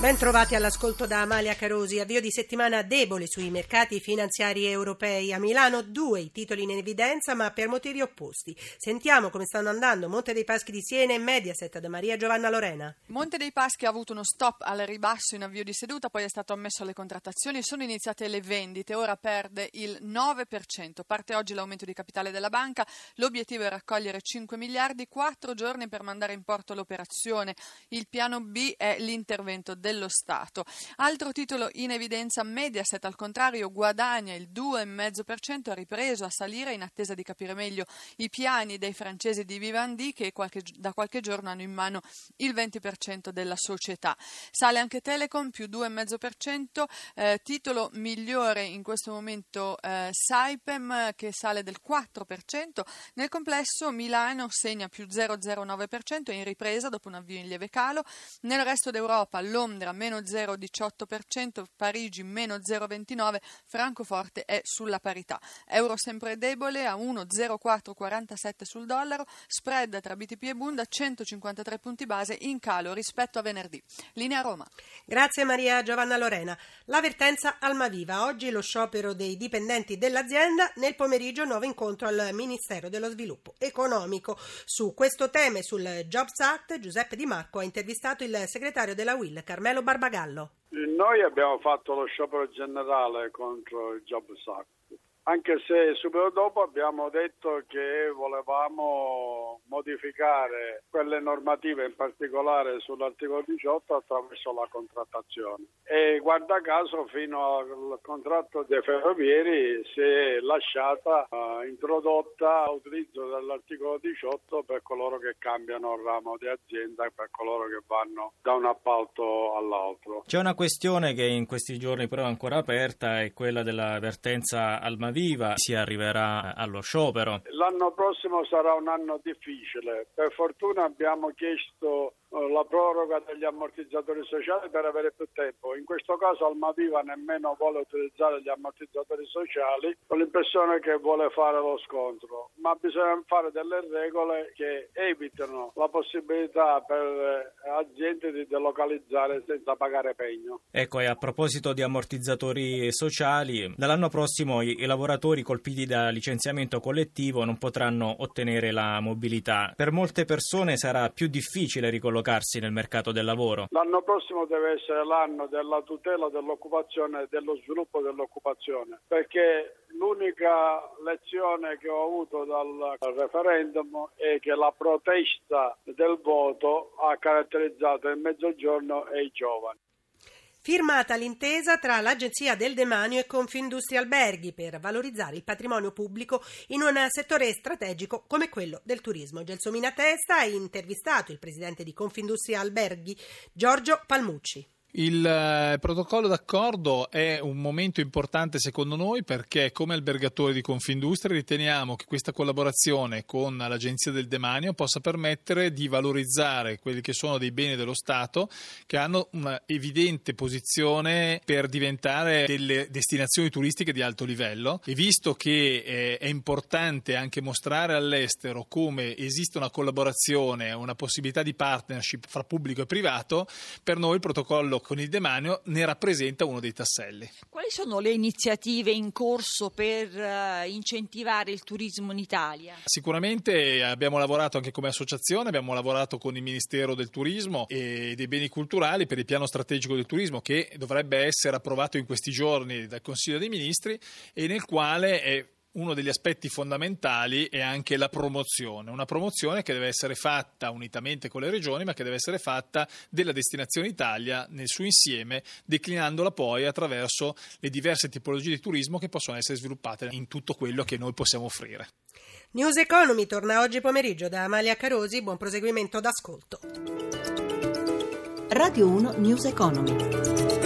Ben trovati all'ascolto da Amalia Carosi. Avvio di settimana debole sui mercati finanziari europei. A Milano due i titoli in evidenza, ma per motivi opposti. Sentiamo come stanno andando Monte dei Paschi di Siena e Mediaset da Maria Giovanna Lorena. Monte dei Paschi ha avuto uno stop al ribasso in avvio di seduta, poi è stato ammesso alle contrattazioni e sono iniziate le vendite. Ora perde il 9%. Parte oggi l'aumento di capitale della banca. L'obiettivo è raccogliere 5 miliardi, 4 giorni per mandare in porto l'operazione. Il piano B è l'intervento del dello Stato. Altro titolo in evidenza, Mediaset al contrario guadagna il 2,5%, ha ripreso a salire in attesa di capire meglio i piani dei francesi di Vivendi che qualche, da qualche giorno hanno in mano il 20% della società. Sale anche Telecom più 2,5%, eh, titolo migliore in questo momento eh, Saipem che sale del 4%, nel complesso Milano segna più 0,09% in ripresa dopo un avvio in lieve calo, nel resto d'Europa Londra Londra meno 0,18%, Parigi meno 0,29%, Francoforte è sulla parità. Euro sempre debole a 1,0447 sul dollaro, spread tra BTP e Bund a 153 punti base in calo rispetto a venerdì. Linea Roma. Grazie Maria Giovanna Lorena. L'avvertenza Almaviva. Oggi lo sciopero dei dipendenti dell'azienda, nel pomeriggio nuovo incontro al Ministero dello Sviluppo Economico. Su questo tema e sul Jobs Act Giuseppe Di Marco ha intervistato il segretario della WIL Carmelo Carmelo Barbagallo. Noi abbiamo fatto lo sciopero generale contro il Jobs Act anche se subito dopo abbiamo detto che volevamo modificare quelle normative, in particolare sull'articolo 18, attraverso la contrattazione. E guarda caso, fino al contratto dei ferrovieri si è lasciata uh, introdotta l'utilizzo dell'articolo 18 per coloro che cambiano ramo di azienda per coloro che vanno da un appalto all'altro. C'è una questione che in questi giorni però è ancora aperta, è quella dell'avvertenza Almaviva viva si arriverà allo sciopero. L'anno prossimo sarà un anno difficile. Per fortuna abbiamo chiesto eh, la proroga degli ammortizzatori sociali per avere più tempo. In questo caso Almaviva nemmeno vuole utilizzare gli ammortizzatori sociali con l'impressione che vuole fare lo scontro, ma bisogna fare delle regole che evitano la possibilità per aziende di delocalizzare senza pagare pegno. Ecco, e a proposito di ammortizzatori sociali, dall'anno prossimo i, lavoratori colpiti da licenziamento collettivo non potranno ottenere la mobilità. Per molte persone sarà più difficile riconoscere collocarsi nel mercato del lavoro? L'anno prossimo deve essere l'anno della tutela dell'occupazione e dello sviluppo dell'occupazione, perché l'unica lezione che ho avuto dal referendum è che la protesta del voto ha caratterizzato il mezzogiorno e i giovani. Firmata l'intesa tra l'Agenzia del Demanio e Confindustria Alberghi per valorizzare il patrimonio pubblico in un settore strategico come quello del turismo. Gelsomina Testa ha intervistato il presidente di Confindustria Alberghi, Giorgio Palmucci. Il eh, protocollo d'accordo è un momento importante secondo noi perché come albergatori di Confindustria riteniamo che questa collaborazione con l'Agenzia del Demanio possa permettere di valorizzare quelli che sono dei beni dello Stato che hanno una evidente posizione per diventare delle destinazioni turistiche di alto livello. E visto che eh, è importante anche mostrare all'estero come esiste una collaborazione, una possibilità di partnership fra pubblico e privato, per noi il protocollo con il demanio ne rappresenta uno dei tasselli. Quali sono le iniziative in corso per uh, incentivare il turismo in Italia? Sicuramente abbiamo lavorato anche come associazione, abbiamo lavorato con il Ministero del Turismo e dei Beni Culturali per il piano strategico del turismo che dovrebbe essere approvato in questi giorni dal Consiglio dei Ministri e nel quale è uno degli aspetti fondamentali è anche la promozione, una promozione che deve essere fatta unitamente con le regioni, ma che deve essere fatta della destinazione Italia nel suo insieme, declinandola poi attraverso le diverse tipologie di turismo che possono essere sviluppate in tutto quello che noi possiamo offrire. News Economy torna oggi pomeriggio da Amalia Carosi, buon proseguimento d'ascolto. Radio 1 News Economy.